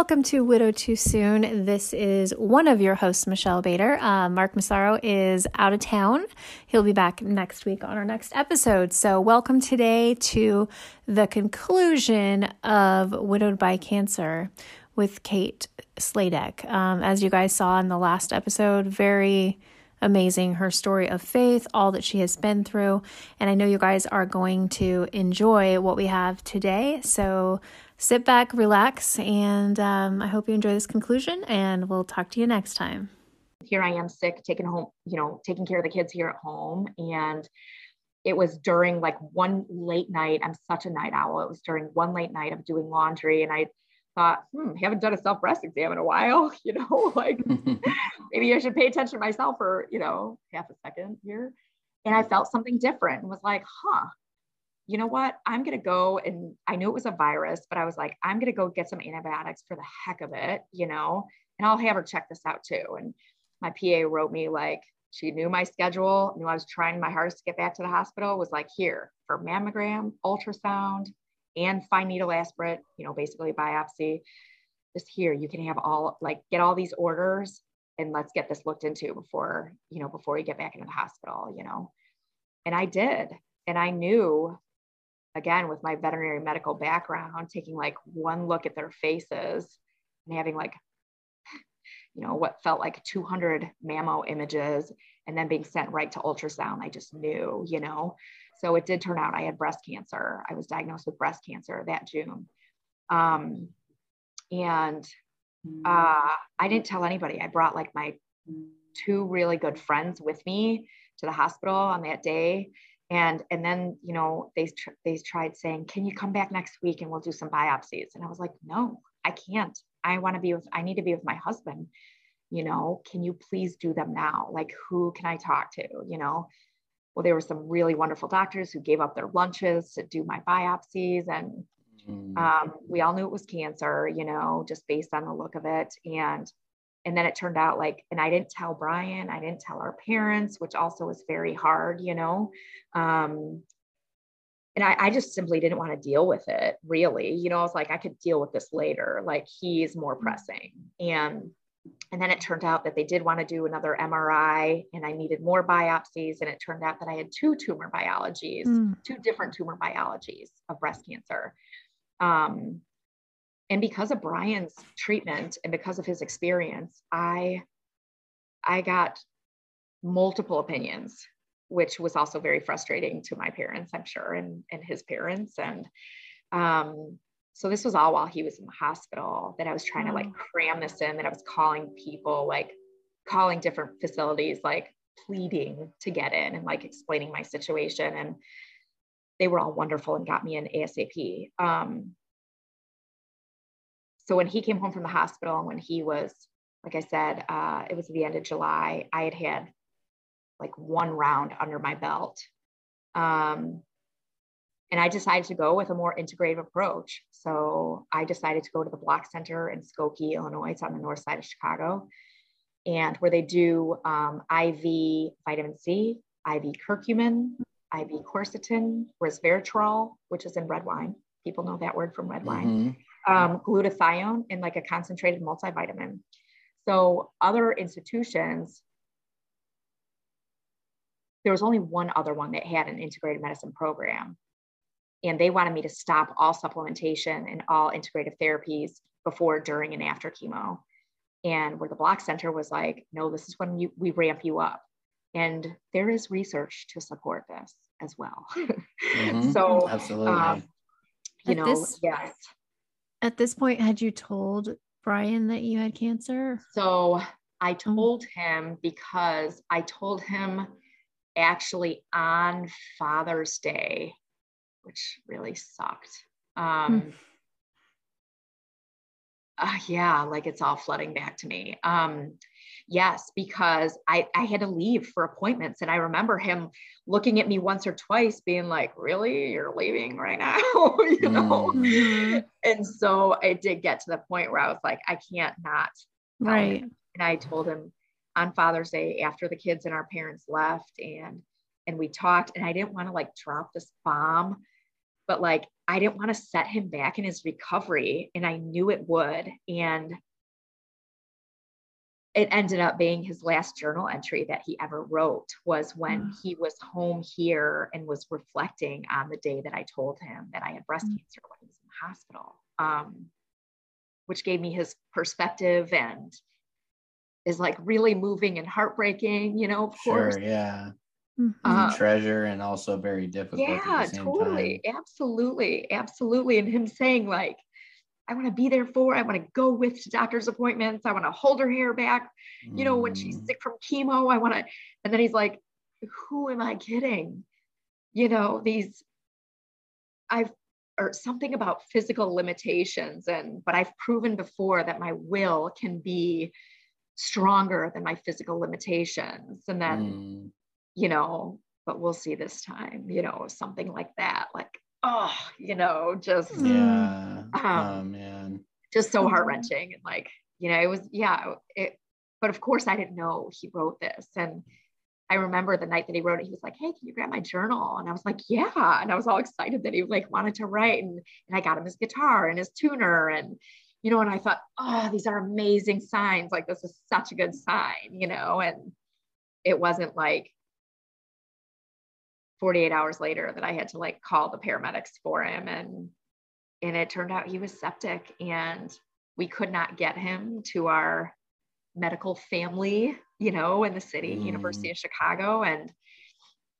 welcome to Widow Too Soon. This is one of your hosts, Michelle Bader. Uh, Mark Massaro is out of town. He'll be back next week on our next episode. So, welcome today to the conclusion of Widowed by Cancer with Kate Sladek. Um, as you guys saw in the last episode, very amazing her story of faith, all that she has been through. And I know you guys are going to enjoy what we have today. So, sit back, relax, and um, I hope you enjoy this conclusion, and we'll talk to you next time. Here I am sick, taking home, you know, taking care of the kids here at home. And it was during like one late night. I'm such a night owl. It was during one late night of doing laundry. And I thought, hmm, haven't done a self breast exam in a while, you know, like maybe I should pay attention to myself for, you know, half a second here. And I felt something different and was like, huh, you know what? I'm going to go and I knew it was a virus, but I was like, I'm going to go get some antibiotics for the heck of it, you know, and I'll have her check this out too. And my PA wrote me like, she knew my schedule, knew I was trying my hardest to get back to the hospital, was like, here for mammogram, ultrasound, and fine needle aspirate, you know, basically biopsy. Just here, you can have all like get all these orders and let's get this looked into before, you know, before you get back into the hospital, you know. And I did. And I knew again with my veterinary medical background taking like one look at their faces and having like you know what felt like 200 mammo images and then being sent right to ultrasound i just knew you know? So it did turn out i had breast cancer. I was diagnosed with breast cancer that june. Um, and uh, i didn't tell anybody. I brought like my two really good friends with me to the hospital on that day and and then you know they tr- they tried saying can you come back next week and we'll do some biopsies? And i was like no i can't. I want to be with i need to be with my husband. You know can you please do them now? Like who can i talk to? You know? Well there were some really wonderful doctors who gave up their lunches to do my biopsies. And mm. um, we all knew it was cancer you know just based on the look of it. And and then it turned out like and i didn't tell brian i didn't tell our parents which also was very hard you know um, and I, I just simply didn't want to deal with it really you know i was like i could deal with this later like he's more mm-hmm. pressing and and then it turned out that they did want to do another mri and i needed more biopsies and it turned out that i had two tumor biologies mm. two different tumor biologies of breast cancer um, and because of Brian's treatment and because of his experience, I I got multiple opinions, which was also very frustrating to my parents, I'm sure, and, and his parents. And um, so this was all while he was in the hospital that I was trying to like cram this in, that I was calling people, like calling different facilities, like pleading to get in and like explaining my situation. And they were all wonderful and got me in ASAP. Um, so when he came home from the hospital and when he was like i said uh, it was the end of july i had had like one round under my belt. Um, and i decided to go with a more integrative approach. So i decided to go to the block center in skokie illinois. It's on the north side of chicago. And where they do um, iv vitamin c iv curcumin iv quercetin resveratrol which is in red wine. People know that word from red wine. Mm-hmm um, glutathione in like a concentrated multivitamin. So other institutions, there was only one other one that had an integrated medicine program. And they wanted me to stop all supplementation and all integrative therapies before, during, and after chemo. And where the block center was like, no, this is when you, we ramp you up. And there is research to support this as well. Mm-hmm. so, absolutely. Um, you At know, this, yes. At this point, had you told Brian that you had cancer? So I told him because I told him actually on Father's Day, which really sucked. Um, hmm. uh, yeah, like it's all flooding back to me. Um, yes, because I, I had to leave for appointments. And I remember him looking at me once or twice, being like, Really, you're leaving right now? you know? Mm-hmm. And so it did get to the point where I was like, I can't not. Right. And I told him on Father's Day after the kids and our parents left and and we talked and I didn't want to like drop this bomb but like I didn't want to set him back in his recovery. And I knew it would. And it ended up being his last journal entry that he ever wrote was when mm. he was home here and was reflecting on the day that I told him that I had breast mm. cancer when he was in the hospital, um, which gave me his perspective and is like really moving and heartbreaking, you know, of sure, course. Yeah. Mm-hmm. Treasure and also very difficult. Yeah, totally. Time. Absolutely. Absolutely. And him saying, like, I want to be there for, I want to go with to doctor's appointments. I want to hold her hair back. You know, when she's mm. sick from chemo, I want to. And then he's like, who am I kidding? You know, these, I've, or something about physical limitations. And, but I've proven before that my will can be stronger than my physical limitations. And then, mm you know, but we'll see this time, you know, something like that. Like, oh, you know, just yeah. Um, oh man. Just so heart wrenching. And like, you know, it was, yeah, it, but of course I didn't know he wrote this. And I remember the night that he wrote it, he was like, Hey, can you grab my journal? And I was like, Yeah. And I was all excited that he like wanted to write. And, and I got him his guitar and his tuner. And, you know, and I thought, oh, these are amazing signs. Like this is such a good sign, you know, and it wasn't like, 48 hours later that I had to like call the paramedics for him and and it turned out he was septic and we could not get him to our medical family, you know, in the city, mm. University of Chicago and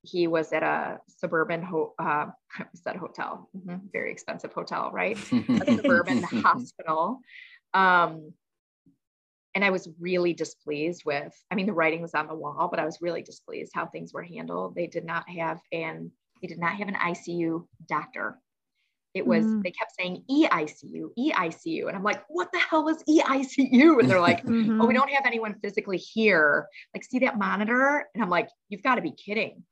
he was at a suburban ho- uh, I said hotel, mm-hmm. very expensive hotel, right? a suburban hospital. Um, and I was really displeased with, I mean, the writing was on the wall, but I was really displeased how things were handled. They did not have an, they did not have an ICU doctor. It was, mm. they kept saying EICU, EICU. And I'm like, what the hell is EICU? And they're like, mm-hmm. oh, we don't have anyone physically here. Like, see that monitor? And I'm like, you've got to be kidding.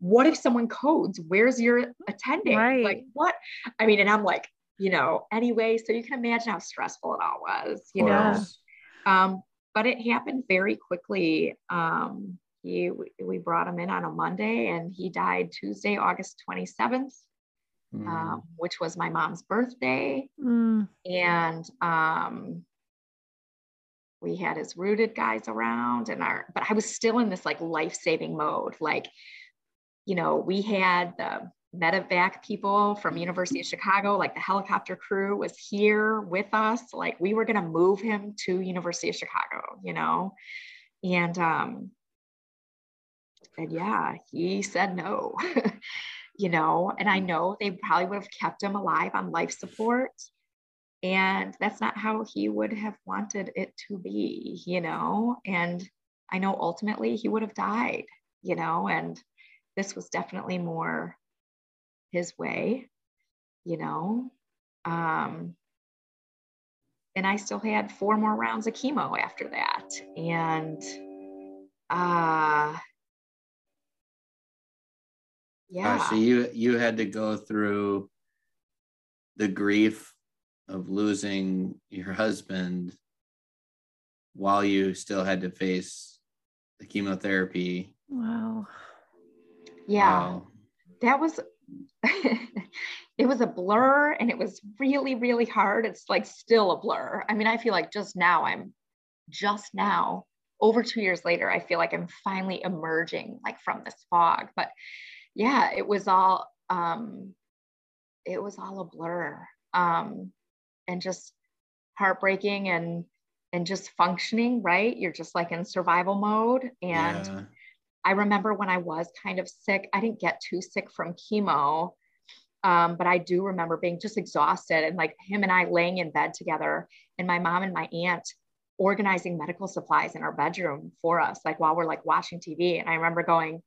What if someone codes? Where's your attending? Right. Like, what? I mean, and I'm like, you know, anyway, so you can imagine how stressful it all was, you know? Um, but it happened very quickly. Um, he, we brought him in on a Monday and he died Tuesday, August 27th, mm. um, which was my mom's birthday. Mm. And um, we had his rooted guys around and our, but I was still in this like life-saving mode. Like, you know, we had the medevac people from University of Chicago, like the helicopter crew was here with us. Like we were going to move him to University of Chicago, you know? And, um, and yeah, he said no, you know, and I know they probably would have kept him alive on life support. And that's not how he would have wanted it to be, you know? And I know ultimately he would have died, you know, and this was definitely more his way, you know. Um, and I still had four more rounds of chemo after that. And uh yeah. Uh, so you you had to go through the grief of losing your husband while you still had to face the chemotherapy. Wow. Yeah. Wow. That was it was a blur and it was really, really hard. It's like still a blur. I mean, I feel like just now, I'm just now, over two years later, I feel like I'm finally emerging like from this fog. But yeah, it was all, um, it was all a blur um, and just heartbreaking and, and just functioning, right? You're just like in survival mode. And yeah I remember when I was kind of sick, I didn't get too sick from chemo. Um, but I do remember being just exhausted and like him and I laying in bed together and my mom and my aunt organizing medical supplies in our bedroom for us, like while we're like watching TV. And I remember going,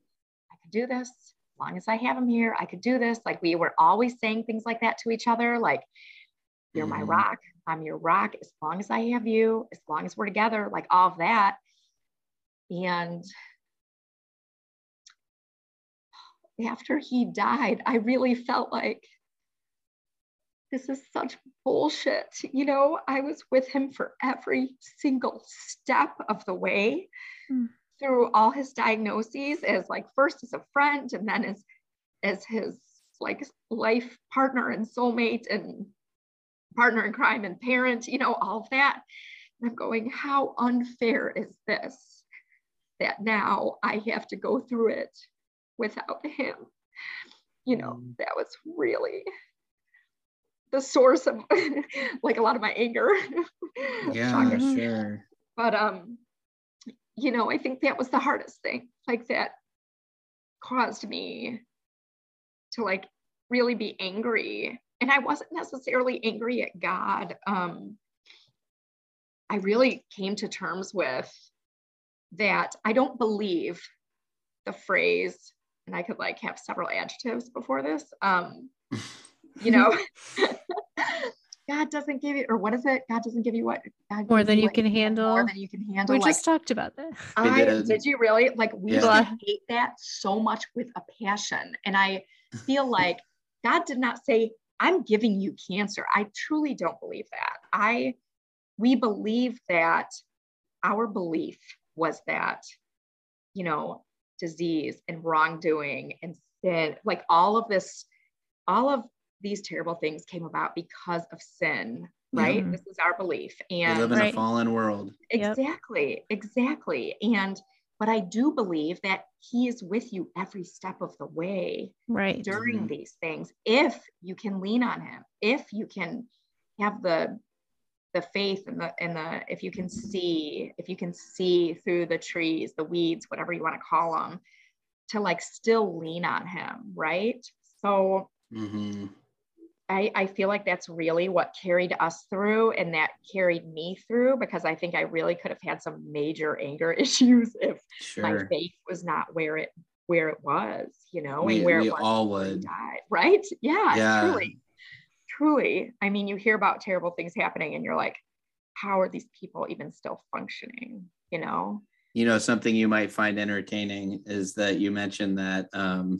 I could do this as long as I have him here. I could do this. Like we were always saying things like that to each other, like, you're mm-hmm. my rock. I'm your rock as long as I have you, as long as we're together, like all of that. And after he died, I really felt like this is such bullshit. You know, I was with him for every single step of the way mm. through all his diagnoses as like first as a friend and then as as his like life partner and soulmate and partner in crime and parent, you know, all of that. And I'm going, how unfair is this that now I have to go through it without him? You know, mm. that was really the source of like a lot of my anger. Yeah, sure. But um, you know, I think that was the hardest thing. Like that caused me to like really be angry. And I wasn't necessarily angry at God. Um, I really came to terms with that I don't believe the phrase, and I could like have several adjectives before this. Um, you know, God doesn't give you, or what is it? God doesn't give you what God more than you can handle. More than you can handle. We like, just talked about that. I, did you really? Like we yeah. hate that so much with a passion, and I feel like God did not say, "I'm giving you cancer." I truly don't believe that. I, we believe that our belief was that, you know, disease and wrongdoing and sin, like all of this, all of these terrible things came about because of sin right mm-hmm. this is our belief and we live in right. a fallen world exactly yep. exactly and but i do believe that he is with you every step of the way right during mm-hmm. these things if you can lean on him if you can have the the faith and the and the if you can see if you can see through the trees the weeds whatever you want to call them to like still lean on him right so mm-hmm. I, I feel like that's really what carried us through and that carried me through because I think I really could have had some major anger issues if sure. my faith was not where it where it was, you know, we, and where we it was all would died, right? Yeah, yeah, truly. Truly. I mean, you hear about terrible things happening and you're like, how are these people even still functioning? You know? You know, something you might find entertaining is that you mentioned that um,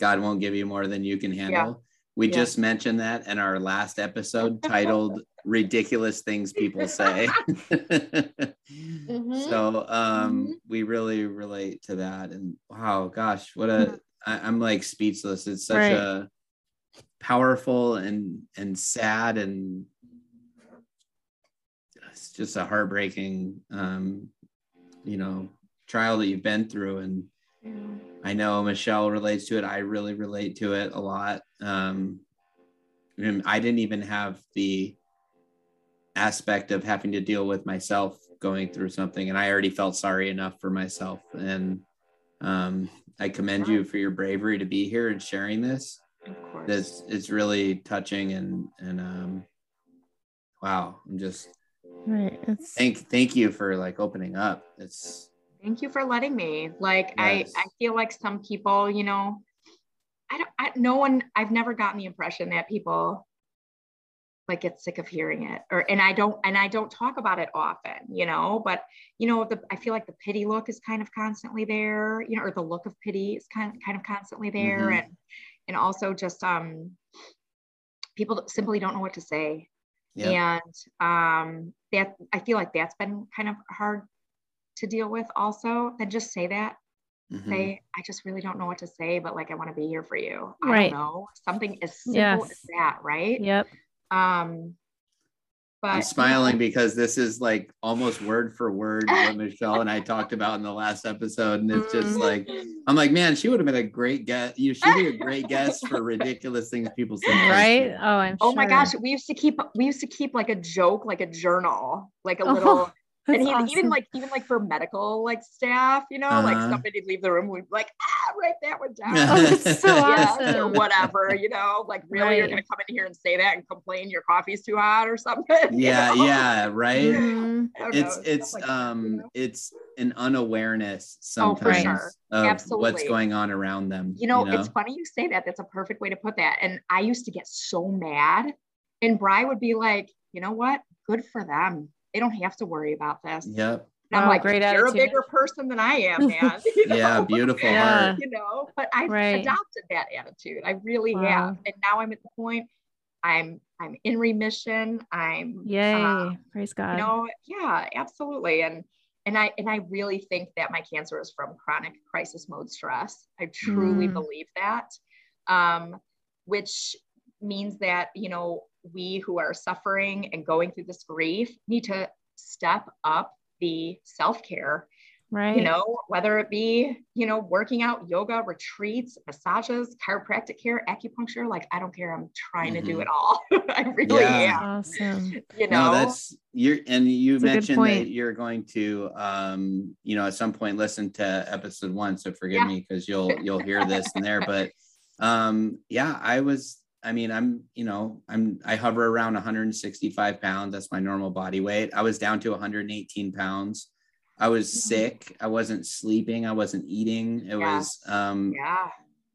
God won't give you more than you can handle. Yeah we yeah. just mentioned that in our last episode titled Ridiculous Things People Say. mm-hmm. So um, mm-hmm. we really relate to that. And wow, gosh, what a. I, am like speechless. It's such right. a powerful and and sad and it's just a heartbreaking um, you know, trial that you've been through and I know Michelle relates to it. I really relate to it a lot. Um, I didn't even have the aspect of having to deal with myself going through something, and I already felt sorry enough for myself. And um, I commend you for your bravery to be here and sharing this. Of course, it's it's really touching and and um, wow, I'm just right. It's... Thank thank you for like opening up. It's thank you for letting me. Like yes. I I feel like some people, you know, I don't I, no one I've never gotten the impression that people like get sick of hearing it or and I don't and I don't talk about it often, you know, but you know, the I feel like the pity look is kind of constantly there, you know, or the look of pity is kind of kind of constantly there mm-hmm. and and also just um people simply don't know what to say. Yep. And um that I feel like that's been kind of hard to deal with also then just say that mm-hmm. say i just really don't know what to say but like i want to be here for you i right. don't know something as simple yes. as that right yep um but I'm smiling because this is like almost word for word what Michelle and I talked about in the last episode. And it's just mm-hmm. like, I'm like, man, she would have been a great guest. You should be a great guest for ridiculous things people say. Right. Oh, I'm Oh sure. my gosh. We used to keep, we used to keep like a joke, like a journal, like a oh. little, oh and he, awesome. even like even like for medical like staff, you know, uh-huh. like somebody'd leave the room, we'd be like, ah, write that one down. oh, that's so awesome. or whatever, you know, like really right. you're gonna come in here and say that and complain your coffee's too hot or something. Yeah, know? yeah, right. Mm-hmm. It's know, it's like um that, you know? it's an unawareness sometimes oh, sure. of Absolutely. what's going on around them. You know, you know, it's funny you say that. That's a perfect way to put that. And I used to get so mad, and Bry would be like, you know what? Good for them they don't have to worry about this. Yep. And I'm like, great you're attitude. a bigger person than I am, man. You know? yeah, beautiful yeah. You know, but I've right. adopted that attitude. I really wow. have. And now I'm at the point I'm I'm in remission. I'm yay, um, praise God. You know, yeah, absolutely. And and I and I really think that my cancer is from chronic crisis mode stress. I truly mm. believe that. Um, which means that, you know, we who are suffering and going through this grief need to step up the self care right you know whether it be you know working out yoga retreats massages chiropractic care acupuncture like i don't care i'm trying mm-hmm. to do mm-hmm. it all i really yeah. am awesome you know no, that's you're and you that's mentioned that you're going to um you know at some point listen to episode one so forgive yeah. me because you'll you'll hear this and there but um yeah i was I mean, I'm, you know, I'm, I hover around 165 pounds. That's my normal body weight. I was down to 118 pounds. I was mm-hmm. sick. I wasn't sleeping. I wasn't eating. It yeah. was, um, yeah.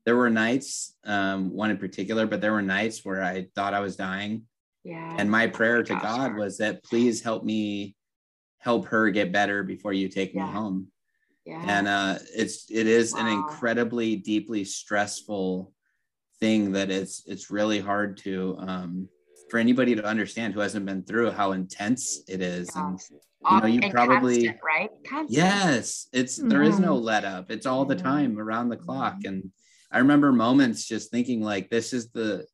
There were nights, um, one in particular, but there were nights where I thought I was dying. Yeah. And my prayer oh my to gosh, God was that please help me help her get better before you take yeah. me home. Yeah. And uh, it's it is wow. an incredibly deeply stressful thing that it's it's really hard to um, for anybody to understand who hasn't been through how intense it is. Yeah. And you know, you probably constant, right. Constant. Yes, it's there is no mm-hmm. let up. It's all the time around the clock. Mm-hmm. And I remember moments just thinking like, this is the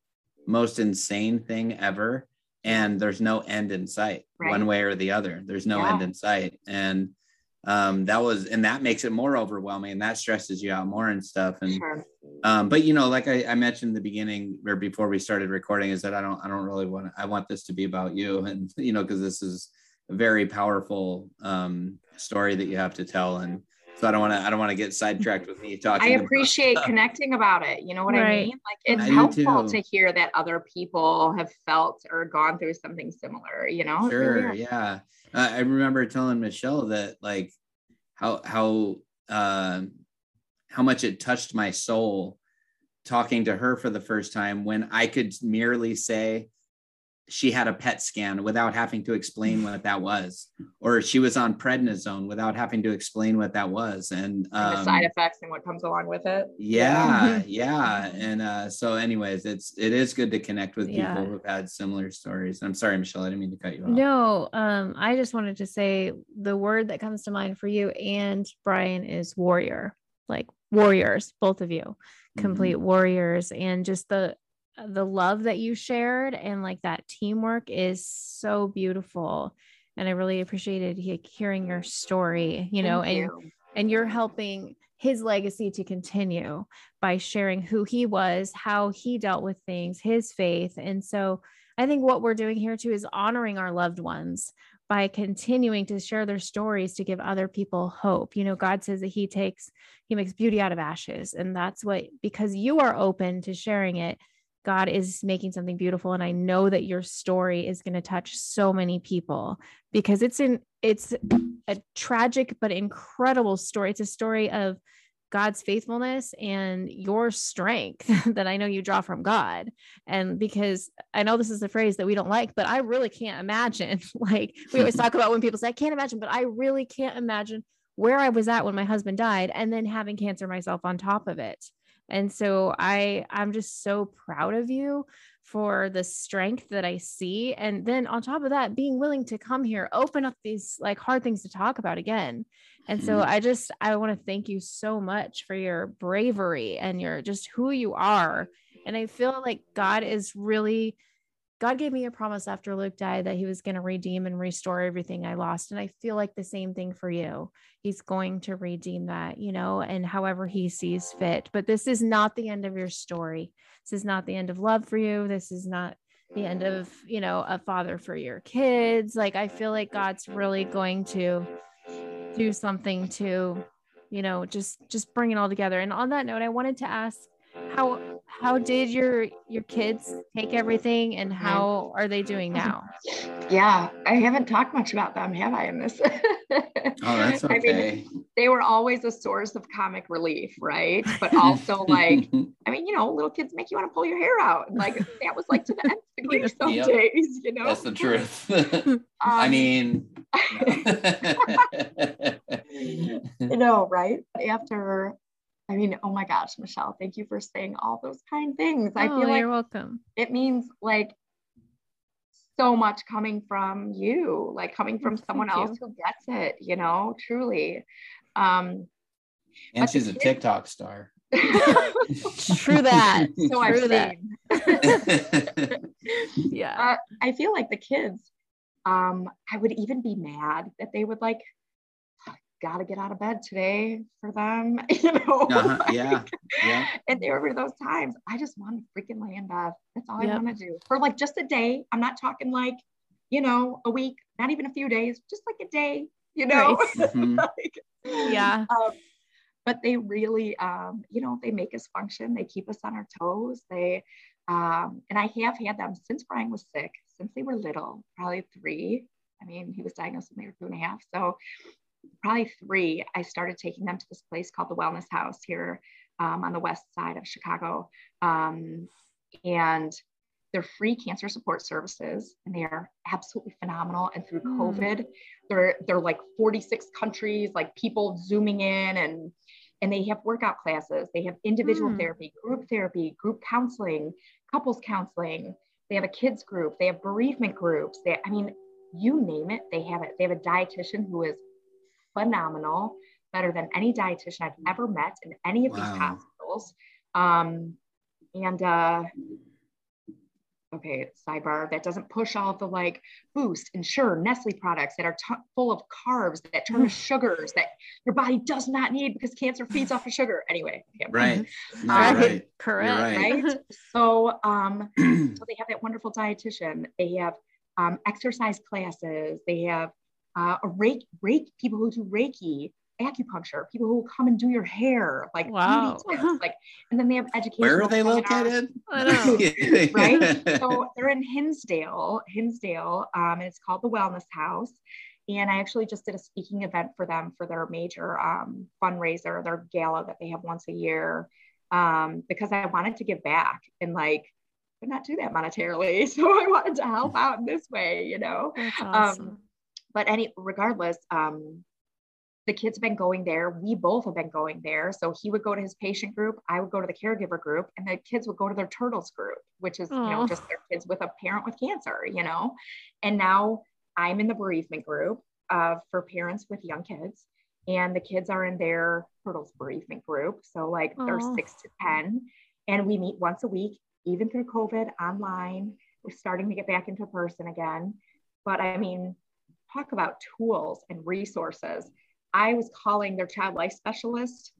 most insane thing ever, and there's no end in sight, right. one way or the other. There's no yeah. end in sight, and um, that was and that makes it more overwhelming and that stresses you out more and stuff and sure. um, but you know like I, I, mentioned in the beginning or before we started recording is that i don't i don't really want i want this to be about you and you know because this is a very powerful um, story that you have to tell and so I don't want to I don't want to get sidetracked with me talking. I appreciate about, connecting about it. You know what right. I mean? Like it's I helpful to hear that other people have felt or gone through something similar. You know? Sure. yeah. Uh, I remember telling Michelle that like how how uh, how much it touched my soul talking to her for the first time when I could merely say, she had a PET scan without having to explain what that was, or she was on prednisone without having to explain what that was, and, um, and the side effects and what comes along with it. Yeah, yeah, and uh, so, anyways, it's it is good to connect with people yeah. who've had similar stories. I'm sorry, Michelle, I didn't mean to cut you off. No, um, I just wanted to say the word that comes to mind for you and Brian is warrior, like warriors, both of you, complete mm-hmm. warriors, and just the the love that you shared and like that teamwork is so beautiful and i really appreciated hearing your story you know Thank and you. and you're helping his legacy to continue by sharing who he was how he dealt with things his faith and so i think what we're doing here too is honoring our loved ones by continuing to share their stories to give other people hope. You know, God says that He takes, He makes beauty out of ashes. And that's what, because you are open to sharing it, God is making something beautiful and I know that your story is going to touch so many people because it's in it's a tragic but incredible story. It's a story of God's faithfulness and your strength that I know you draw from God. And because I know this is a phrase that we don't like, but I really can't imagine. Like we always talk about when people say, I can't imagine, but I really can't imagine where I was at when my husband died and then having cancer myself on top of it. And so I I'm just so proud of you for the strength that I see. And then on top of that, being willing to come here, open up these like hard things to talk about again. And so mm-hmm. I just I want to thank you so much for your bravery and your just who you are. And I feel like God is really God gave me a promise after Luke died that he was going to redeem and restore everything I lost. And I feel like the same thing for you. He's going to redeem that, you know, and however he sees fit. But this is not the end of your story. This is not the end of love for you. This is not the end mm-hmm. of, you know, a father for your kids. Like, I feel like God's really going to do something to, you know, just just bring it all together. And on that note, I wanted to ask how how did your your kids take everything and how are they doing now? Yeah i haven't talked much about them have i in this? Oh that's okay I mean, they were always a source of comic relief right? But also like i mean you know little kids make you want to pull your hair out and like that was like to the nth degree some yep. days you know? That's the truth. Um, i mean you know right? After I mean, oh my gosh, Michelle, thank you for saying all those kind things. Oh, I feel like you're welcome. It means like so much coming from you, like coming from someone thank else you. who gets it, you know, truly. Um, and she's a TikTok star. True that. so I've True that. seen. Yeah. uh, I feel like the kids, um, I would even be mad that they would like, gotta get out of bed today for them, you know? uh-huh. Yeah. Yeah. and there were those times I just want to freaking lay in bed. That's all Yep. I want to do for like just a day. I'm not talking like, you know, a week, not even a few days, just like a day, you know? Mhm. Like, Yeah. um, but they really, um, you know, they make us function. They keep us on our toes. They, um, and I have had them since Brian was sick, since they were little, probably three. I mean, he was diagnosed when they were two and a half. So probably three, I started taking them to this place called the Wellness House here um, on the west side of Chicago. Um, and they're free cancer support services and they are absolutely phenomenal. And through Hmm. COVID, they're they're like 46 countries, like people zooming in and and they have workout classes, they have individual Hmm. therapy, group therapy, group counseling, couples counseling, they have a kids group, they have bereavement groups. They, I mean, you name it, they have it. They have a dietitian who is phenomenal, better than any dietitian I've ever met in any of these hospitals. Um, and uh, okay, sidebar, that doesn't push all of the like Boost, Ensure, Nestle products that are t- full of carbs that turn to sugars that your body does not need because cancer feeds off of sugar. Anyway, okay, Right. No, Right. you're right. Correct. right. right? so, um, so they have that wonderful dietitian. They have um, exercise classes. They have uh, a reiki, reiki, people who do Reiki, acupuncture, people who will come and do your hair, like Wow. tips, like, and then they have education. Where are they located? Right? So they're in Hinsdale, Hinsdale, um, and it's called the Wellness House. And I actually just did a speaking event for them for their major um, fundraiser, their gala that they have once a year, um, because I wanted to give back and like, but not do that monetarily. So I wanted to help out in this way, you know. That's awesome. But any, regardless, um, the kids have been going there. We both have been going there. So he would go to his patient group, I would go to the caregiver group, and the kids would go to their turtles group, which is, you know, just their kids with a parent with cancer, you know. And now I'm in the bereavement group uh, for parents with young kids, and the kids are in their turtles bereavement group. So like they're six to 10, and we meet once a week, even through COVID online. We're starting to get back into person again. But I mean, talk about tools and resources. I was calling their child life specialist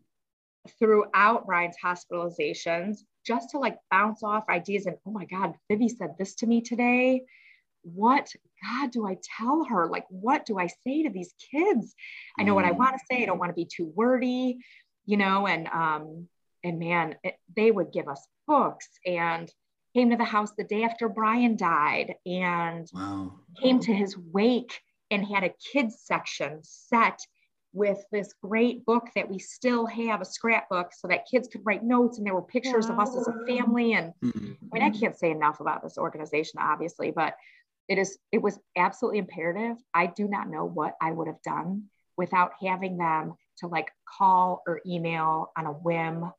throughout Brian's hospitalizations just to like bounce off ideas and oh my God, Vivi said this to me today. What God do I tell her? Like, what do I say to these kids? I know what I Mm. want to say. I don't want to be too wordy, you know, and um, and man, it, they would give us books and came to the house the day after Brian died and Wow. came to his wake and had a kids section set with this great book that we still have a scrapbook so that kids could write notes and there were pictures of us as a family and Mhm. I mean I can't say enough about this organization obviously but it is it was absolutely imperative I do not know what I would have done without having them to like call or email on a whim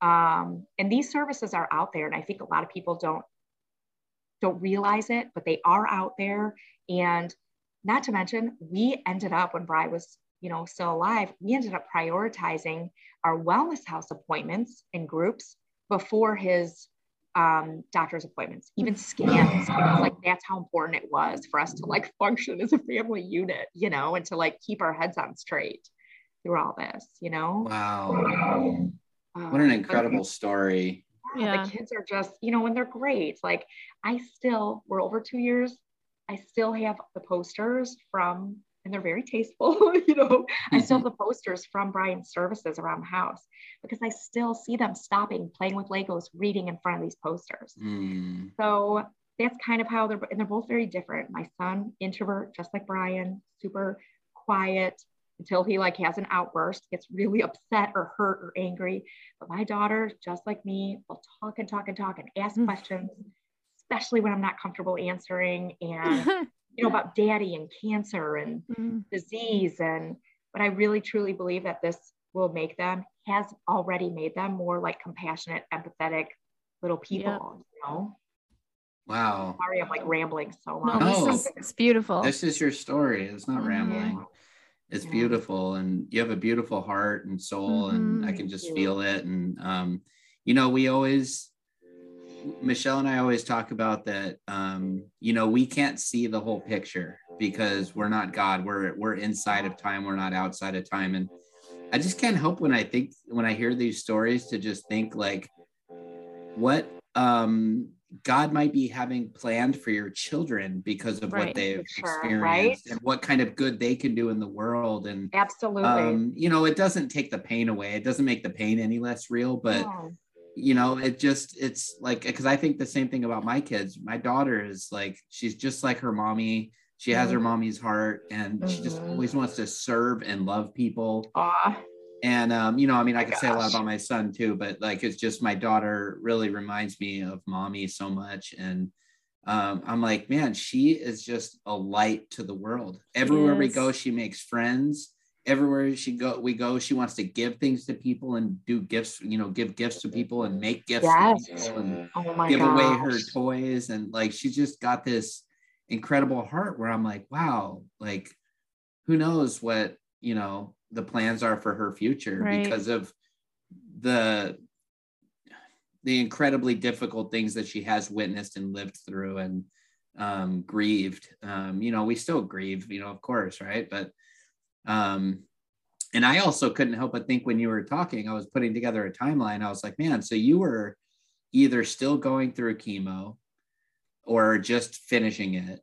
um, and these services are out there and I think a lot of people don't don't realize it, but they are out there. And not to mention, we ended up when Bry was, you know, still alive, we ended up prioritizing our wellness house appointments in groups before his um, doctor's appointments, even scans, because like that's how important it was for us to like function as a family unit, you know, and to like keep our heads on straight through all this, you know. Wow. Um, What an but- incredible story. yeah, Yeah. the kids are just, you know, and they're great. Like I still, we're over two years. I still have the posters from, and they're very tasteful, you know. I still have the posters from Brian's services around the house because I still see them stopping, playing with Legos, reading in front of these posters. Mm. So that's kind of how they're, and they're both very different. My son, introvert, just like Brian, super quiet until he like has an outburst, gets really upset or hurt or angry. But my daughter, just like me, will talk and talk and talk and ask Mm. questions, especially when I'm not comfortable answering and you know about daddy and cancer and Mm. disease and but I really truly believe that this will make them has already made them more like compassionate, empathetic little people, you know. Wow. Sorry, I'm like rambling so no, long. No. this is it's beautiful. This is your story. It's not Mhm. rambling. it's Yeah. beautiful and you have a beautiful heart and soul and i Mhm. can just feel it and um you know we always michelle and i always talk about that um you know we can't see the whole picture because we're not god we're we're inside of time we're not outside of time and i just can't help when i think when i hear these stories to just think like what um god might be having planned for your children because of Right. what they've Sure, experienced right? and what kind of good they can do in the world and Absolutely. um you know it doesn't take the pain away it doesn't make the pain any less real but No. You know it just it's like because i think the same thing about my kids my daughter is like she's just like her mommy she has her Mhm. mommy's heart and she just Mhm. always wants to serve and love people Aw, and um, you know, I mean, I my could say a lot about my son too, but like it's just my daughter really reminds me of mommy so much. And um, I'm like, man, she is just a light to the world. Everywhere we go, she makes friends. Everywhere she go, we go, she wants to give things to people and do gifts, you know, give gifts to people and make gifts Yes. and oh my give gosh. away her toys. And like she just got this incredible heart where I'm like, wow, like who knows what, you know, the plans are for her future Right. because of the the incredibly difficult things that she has witnessed and lived through and um grieved um you know we still grieve you know of course right but um and i also couldn't help but think when you were talking i was putting together a timeline i was like man so you were either still going through chemo or just finishing it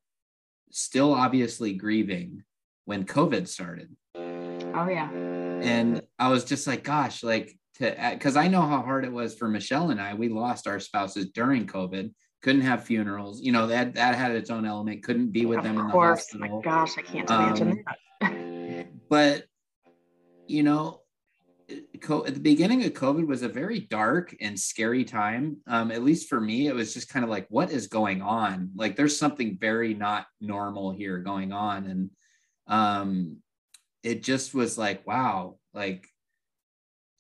still obviously grieving when covid started Oh yeah. and I was just like, gosh, like to because I know how hard it was for Michelle and I. We lost our spouses during COVID, couldn't have funerals. You know that that had its own element. Couldn't be with of them in the course. hospital. My gosh, I can't imagine Um, that. But you know, at the beginning of COVID was a very dark and scary time. Um, at least for me, it was just kind of like, what is going on? Like, there's something very not normal here going on, and um, it just was like, wow, like.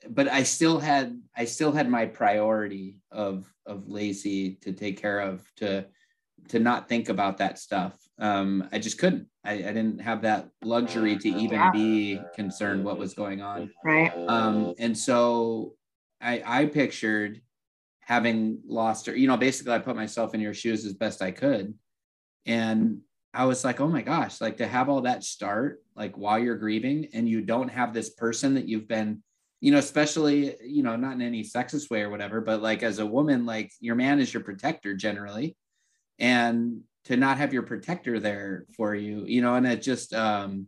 But I still had I still had my priority of of Lacey to take care of to to not think about that stuff. Um, I just couldn't. I, I didn't have that luxury to even Yeah. be concerned what was going on. Right. Um, and so I, I pictured having lost her, you know, basically I put myself in your shoes as best I could. And I was like, oh my gosh, like to have all that start, like while you're grieving and you don't have this person that you've been, you know, especially, you know, not in any sexist way or whatever, but like as a woman, like your man is your protector generally. And to not have your protector there for you, you know, and it just, um,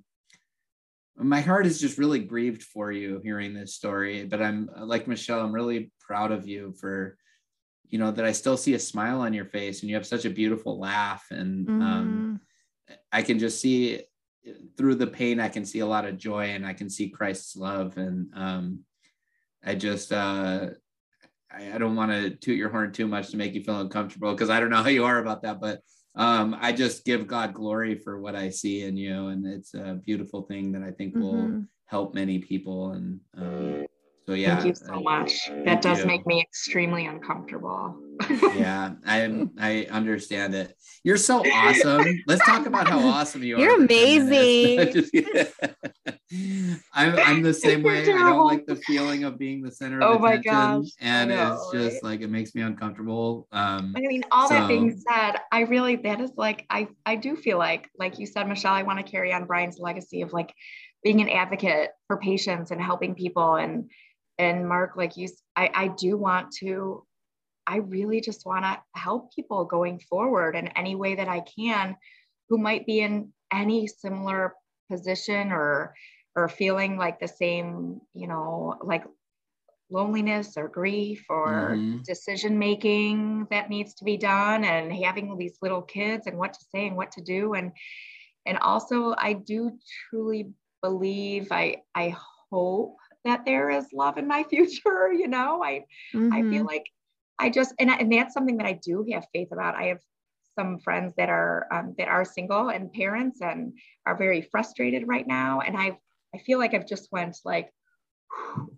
my heart is just really grieved for you hearing this story but i'm like michelle i'm really proud of you for you know that i still see a smile on your face and you have such a beautiful laugh and um, Mhm. i can just see through the pain i can see a lot of joy and i can see christ's love and um, i just uh, I, I don't want to toot your horn too much to make you feel uncomfortable because i don't know how you are about that but um, I just give God glory for what I see in you, and it's a beautiful thing that I think will Mhm. help many people. And um, so, yeah, Thank you so much. That does you. make me extremely uncomfortable. yeah, I I understand it. You're so awesome. Let's talk about how awesome you are. You're 10 minutes. amazing. I'm I'm the same way. I don't like the feeling of being the center Oh of my attention, gosh, and know, it's just right? like it makes me uncomfortable. Um, I mean, all that being said, I really that is like I I do feel like like you said, Michelle, I want to carry on Brian's legacy of like being an advocate for patients and helping people and and Mark, like you, I do want to. I really just want to help people going forward in any way that I can, who might be in any similar position or or feeling like the same, you know, like loneliness or grief or Mhm. decision making that needs to be done and having these little kids and what to say and what to do and and also I do truly believe I I hope that there is love in my future you know I I feel Mhm. like I just and I, and that's something that I do have faith about I have some friends that are um, that are single and parents and are very frustrated right now and I I feel like I've just went like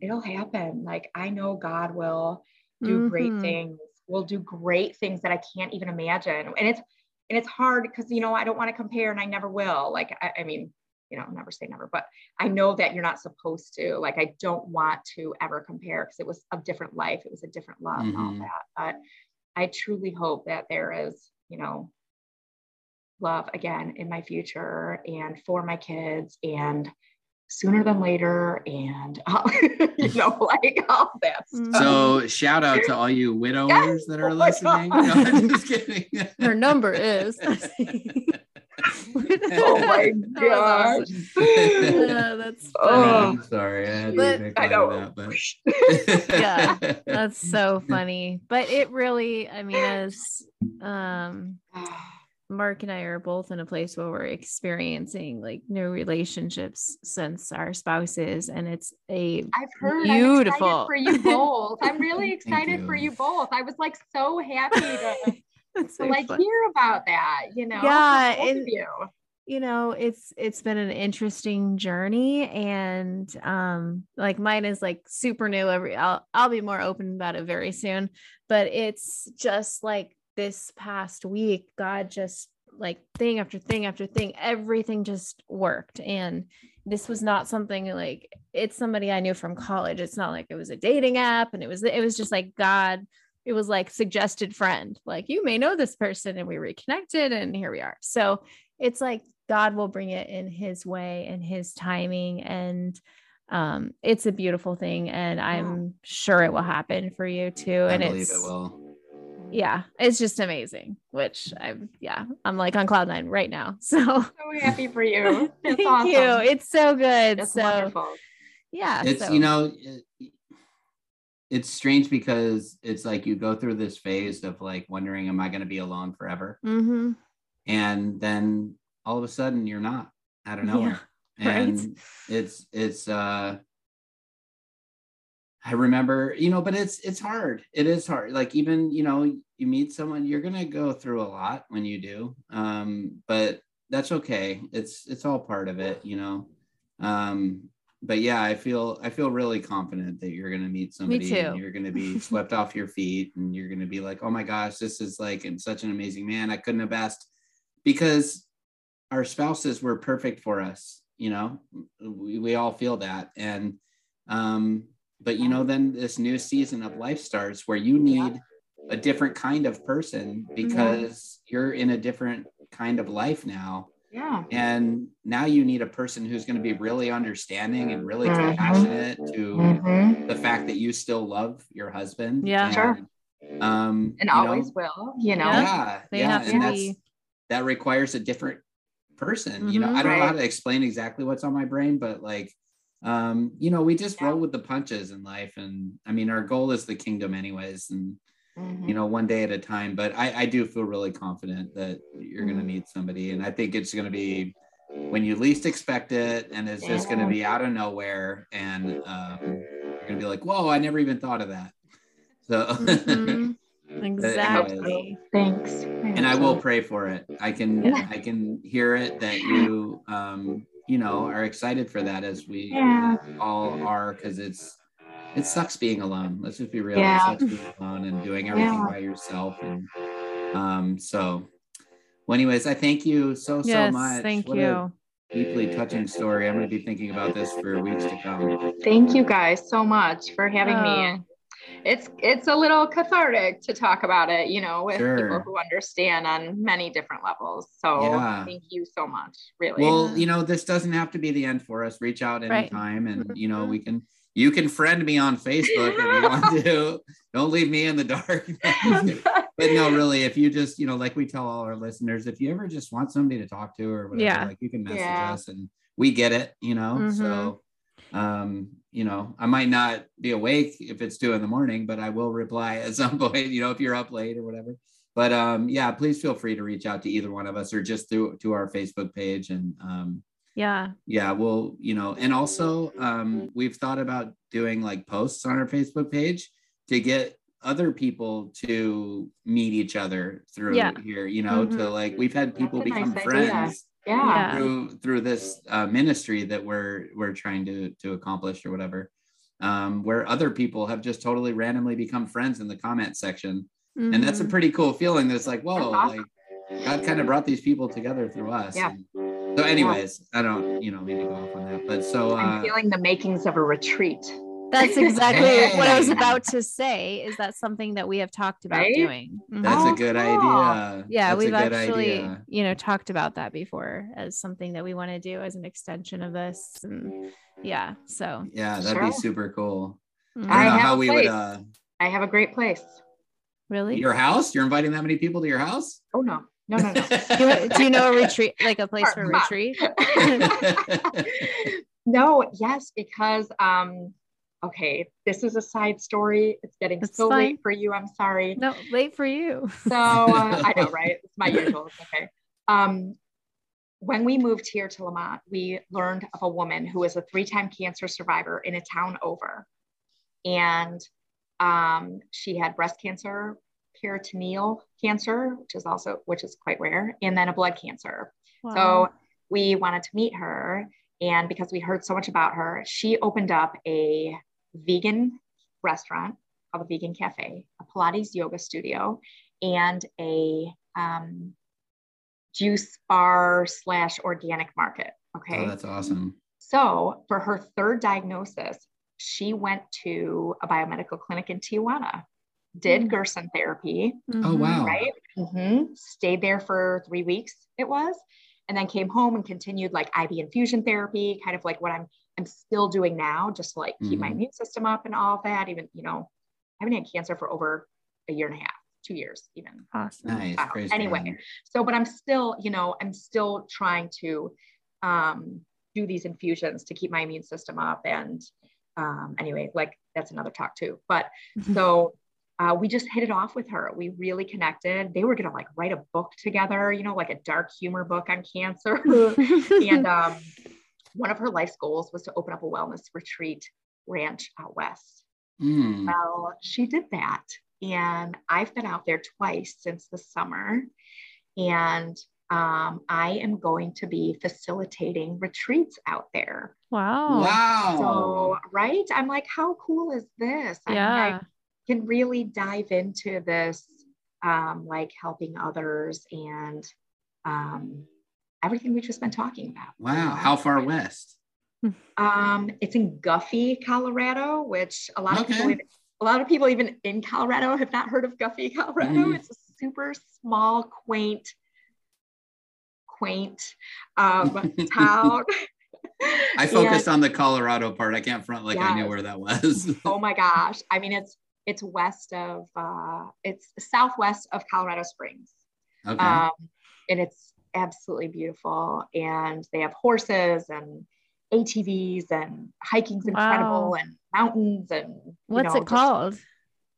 it'll happen. Like I know God will do great Mhm. things. Will do great things that I can't even imagine. And it's and it's hard because you know I don't want to compare and I never will. Like I, I mean, you know, never say never, but I know that you're not supposed to. Like, I don't want to ever compare because it was a different life, it was a different love mm-hmm. and all mm-hmm. that. But I truly hope that there is, you know, love again in my future and for my kids and sooner than later and uh, you know like all that stuff. so shout out to all you widowers yes! that are oh listening no, I'm just kidding her number is oh my gosh. yeah, that's oh, I'm sorry. I, had but, to I know. That, but... yeah, that's so funny. But it really, I mean, as um Mark and I are both in a place where we're experiencing like new relationships since our spouses, and it's a I've heard beautiful for you both. I'm really excited you. for you both. I was like so happy to so like fun. hear about that, you know. Yeah, and, you. you know, it's it's been an interesting journey and um like mine is like super new every I'll I'll be more open about it very soon, but it's just like this past week God just like thing after thing after thing everything just worked. And this was not something like it's somebody I knew from college. It's not like it was a dating app and it was it was just like God it was like suggested friend like you may know this person and we reconnected and here we are. So it's like god will bring it in his way and his timing and um it's a beautiful thing and i'm sure it will happen for you too. I and it's it will yeah it's just amazing which i'm yeah i'm like on cloud nine right now so so happy for you thank awesome. you it's so good it's so wonderful. yeah it's so. you know it's strange because it's like you go through this phase of like wondering, am I going to be alone forever? Mm-hmm. And then all of a sudden you're not out of nowhere. Yeah, and right? it's, it's, uh, I remember, you know, but it's, it's hard. It is hard. Like even, you know, you meet someone, you're going to go through a lot when you do. Um, but that's okay. It's, it's all part of it, you know? Um, but yeah, I feel I feel really confident that you're gonna meet somebody Me and you're gonna be swept off your feet and you're gonna be like, oh my gosh, this is like and such an amazing man. I couldn't have asked because our spouses were perfect for us, you know. We, we all feel that. And um, but you know, then this new season of life starts where you need a different kind of person because you're in a different kind of life now yeah. And now you need a person who's going to be really understanding and really mm-hmm. compassionate to mm-hmm. the fact that you still love your husband. Yeah. And, sure. Um, and always know, will, you know. Yeah. They yeah. and that's, be... that requires a different person. Mm-hmm. You know, I don't right. know how to explain exactly what's on my brain, but like, um, you know, we just yeah. roll with the punches in life. And I mean, our goal is the kingdom anyways. And mm-hmm. you know, one day at a time. But I, I do feel really confident that you're going to mm-hmm. meet somebody. And I think it's going to be when you least expect it and it's just going to be out of nowhere. And um, you're going to be like, whoa, I never even thought of that. So, mm-hmm. exactly. Thanks. And I will pray for it. I can, yeah. I can hear it that you, um, you know, are excited for that as we yeah. all are because it's it sucks being alone. Let's just be real. Yeah. It sucks being alone and doing everything yeah. by yourself. And um, so, well, anyways, I thank you so yes, so much. Thank what you. deeply touching story. I'm going to be thinking about this for weeks to come. Thank you guys so much for having oh. me. It's it's a little cathartic to talk about it, you know, with sure. people who understand on many different levels. So yeah. thank you so much. Really. Well, you know, this doesn't have to be the end for us. Reach out anytime right. and you know, we can you can friend me on Facebook if you want to. Don't leave me in the dark. but no, really, if you just, you know, like we tell all our listeners, if you ever just want somebody to talk to or whatever, yeah. like you can message yeah. us and we get it, you know. Mm-hmm. So um, you know, I might not be awake if it's two in the morning, but I will reply at some point, you know, if you're up late or whatever. But um, yeah, please feel free to reach out to either one of us or just through to our Facebook page and um, yeah yeah well you know and also um we've thought about doing like posts on our facebook page to get other people to meet each other through yeah. here you know mm-hmm. to like we've had people become nice friends yeah through through this uh, ministry that we're we're trying to to accomplish or whatever um where other people have just totally randomly become friends in the comment section mm-hmm. and that's a mm-hmm. pretty cool feeling that's like whoa that's awesome. like god kind of brought these people together through us yeah and, So, anyways, I don't, you know, mean to go off on that, but so I'm uh, feeling the makings of a retreat. That's exactly what I was about to say. Is that something that we have talked about Right? doing? Mhm. that's Oh, a good idea. yeah, That's we've good actually, idea. you know, talked about that before as something that we want to do as an extension of this. And yeah, so Yeah, that'd be super cool. mhm. I I don't know have how a we would. uh I have a great place. really. Your house? You're inviting that many people to your house? Oh no, no, no, no. do, you, do you know a retreat, like a place for a retreat? no, yes, because um, okay, this is a side story. It's getting That's so fine. late for you. I'm sorry. No, late for you. So uh, I know, right? It's my usual. It's okay. Um, when we moved here to Lamont, we learned of a woman who was a three-time cancer survivor in a town over, and um, she had breast cancer, peritoneal cancer, which is also which is quite rare, and then a blood cancer. Wow. So we wanted to meet her. And because we heard so much about her, she opened up a vegan restaurant called the Vegan Cafe, a Pilates yoga studio, and a um, juice bar slash organic market. Okay. Oh, that's awesome. So for her third diagnosis, she went to a biomedical clinic in Tijuana, did Mm. Gerson therapy, Oh Mhm. wow. right? Mhm. Stayed there for three weeks, it was, and then came home and continued like IV infusion therapy, kind of like what I'm I'm still doing now, just to like keep my Mhm. immune system up and all of that. Even you know, I haven't had cancer for over a year and a half, two years even. Awesome. Nice. Wow. Anyway, God. So, but I'm still, you know, I'm still trying to um, do these infusions to keep my immune system up. And um, anyway, like that's another talk too. But so uh, we just hit it off with her. We really connected. They were going to like write a book together, you know, like a dark humor book on cancer. and um, one of her life's goals was to open up a wellness retreat ranch out west. Mm. Well, she did that. And I've been out there twice since the summer. And um, I am going to be facilitating retreats out there. wow. Wow. So, right? I'm like, how cool is this? I mean, I Yeah. can really dive into this, um, like helping others and um, everything we've just been talking about. wow. How far west? Um, it's in Guffey, Colorado, which a lot of people, even, a lot of people even in Colorado have not heard of Guffey, Colorado. Mm. It's a super small, quaint, quaint um, town. I focused on the Colorado part. I can't front like I knew where that was. oh my gosh! I mean, it's it's west of uh, it's southwest of Colorado Springs. okay. Um, and it's absolutely beautiful. And they have horses and ATVs and hiking's incredible Wow. and mountains and you What's know, it just- called?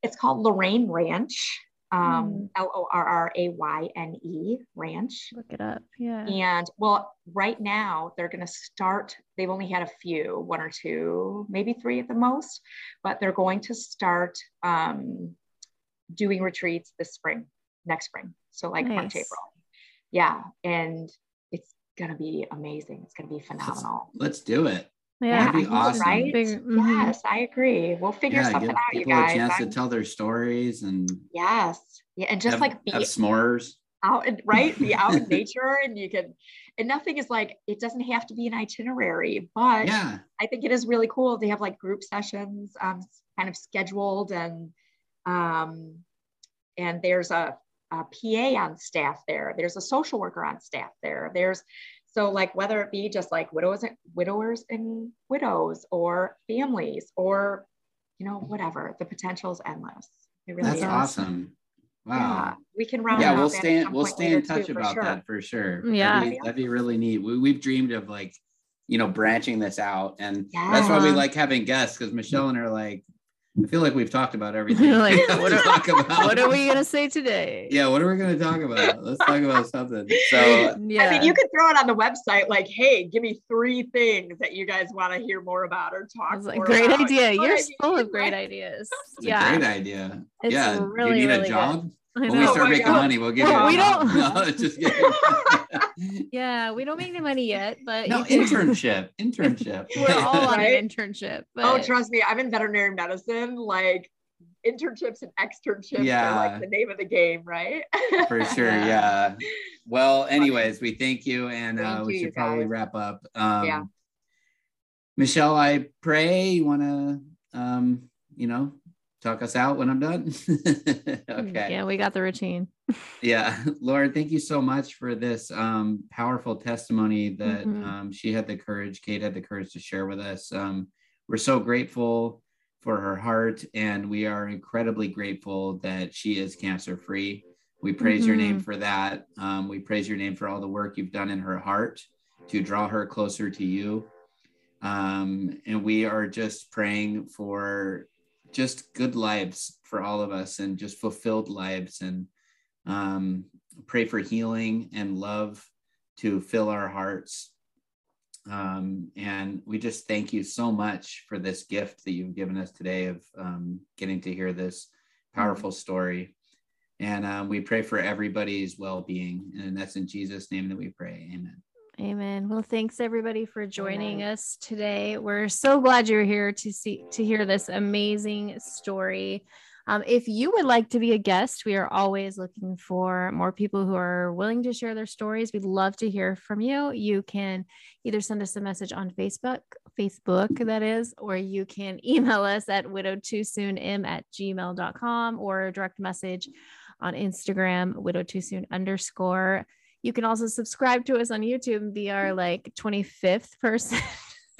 it's called Lorrayne Ranch. Hmm. Um, L O R R A Y N E Ranch. Look it up. Yeah. And well, right now they're going to start. They've only had a few, one or two, maybe three at the most, but they're going to start um, doing retreats this spring, next spring. So like March, April. Yeah, and it's going to be amazing. It's going to be phenomenal. Let's do it. Yeah. That'd be awesome. Right? Big- mhm. Yes, I agree. We'll figure Yeah, something give out, you people guys. a chance I'm- to tell their stories and yes, yeah, and just have, like be have s'mores. out and right be out in nature and you can and nothing is like it doesn't have to be an itinerary but Yeah. i think it is really cool they have like group sessions um kind of scheduled and um and there's a, Uh, a pa on staff there there's a social worker on staff there there's so like whether it be just like widows and widowers and widows or families or you know whatever the potential is endless it really That's is. awesome. yeah Wow. we can round Yeah, out we'll that stay some we'll stay in touch too, about sure. that for sure. Yeah. That'd be, that'd be really neat. We, we've dreamed of like, you know, branching this out. And that's why we like having guests because Michelle and her like, I feel like we've talked about everything. Like, what are- talk about. what are we gonna say today? Yeah, what are we gonna talk about? Let's talk about something. So Yeah. I mean, you could throw it on the website, like, "Hey, give me three things that you guys want to hear more about or talk." I like, more great about." idea. You know what You're full of great ideas. it's yeah. a great idea. It's yeah. really, you need really a good. job? I When we know. Oh start making God. money, we'll give Well, you we don't- No, just kidding. Yeah, we don't make any money yet, but no, internship. Internship. we're all on an internship. But Oh, trust me, I'm in veterinary medicine. Like, internships and externships are like the name of the game, right? for sure. Yeah. Yeah. well, anyways, we thank you, and thank uh, we you, should probably wrap up. Um, yeah. Michelle, I pray you want to, um, you know, talk us out when I'm done. okay. Yeah, we got the routine. yeah, Lord, thank you so much for this um, powerful testimony that mm-hmm. um, she had the courage, Kate had the courage to share with us. Um, we're so grateful for her heart, and we are incredibly grateful that she is cancer free. We praise mm-hmm. your name mm-hmm. for that. Um, we praise your name for all the work you've done in her heart to draw her closer to you. Um, and we are just praying for just good lives for all of us and just fulfilled lives and um, pray for healing and love to fill our hearts. Um, and we just thank you so much for this gift that you've given us today of um, getting to hear this powerful story. And uh, we pray for everybody's well being. And that's in Jesus' name that we pray. Amen. Amen. Well, thanks everybody for joining Amen. us today. We're so glad you're here to see to hear this amazing story. Um, if you would like to be a guest, we are always looking for more people who are willing to share their stories. We'd love to hear from you. You can either send us a message on Facebook, Facebook that is, or you can email us at widowed too soon m at gmail.com or direct message on Instagram, widowed too soon underscore you can also subscribe to us on YouTube and be our like 25th person.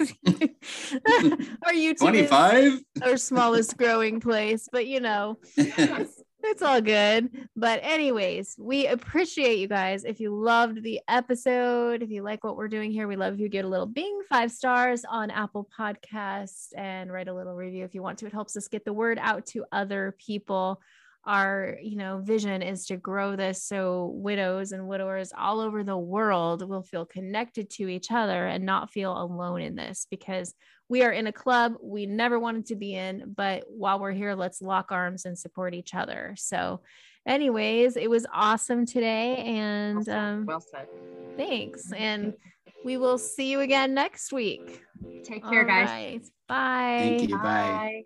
our YouTube 25 our smallest growing place, but you know, it's, it's all good. But, anyways, we appreciate you guys. If you loved the episode, if you like what we're doing here, we love if you get a little bing five stars on Apple Podcasts and write a little review if you want to. It helps us get the word out to other people our you know vision is to grow this so widows and widowers all over the world will feel connected to each other and not feel alone in this because we are in a club we never wanted to be in but while we're here let's lock arms and support each other so anyways it was awesome today and well said. Um, well said. thanks and we will see you again next week take care all guys right. bye thank you bye. bye.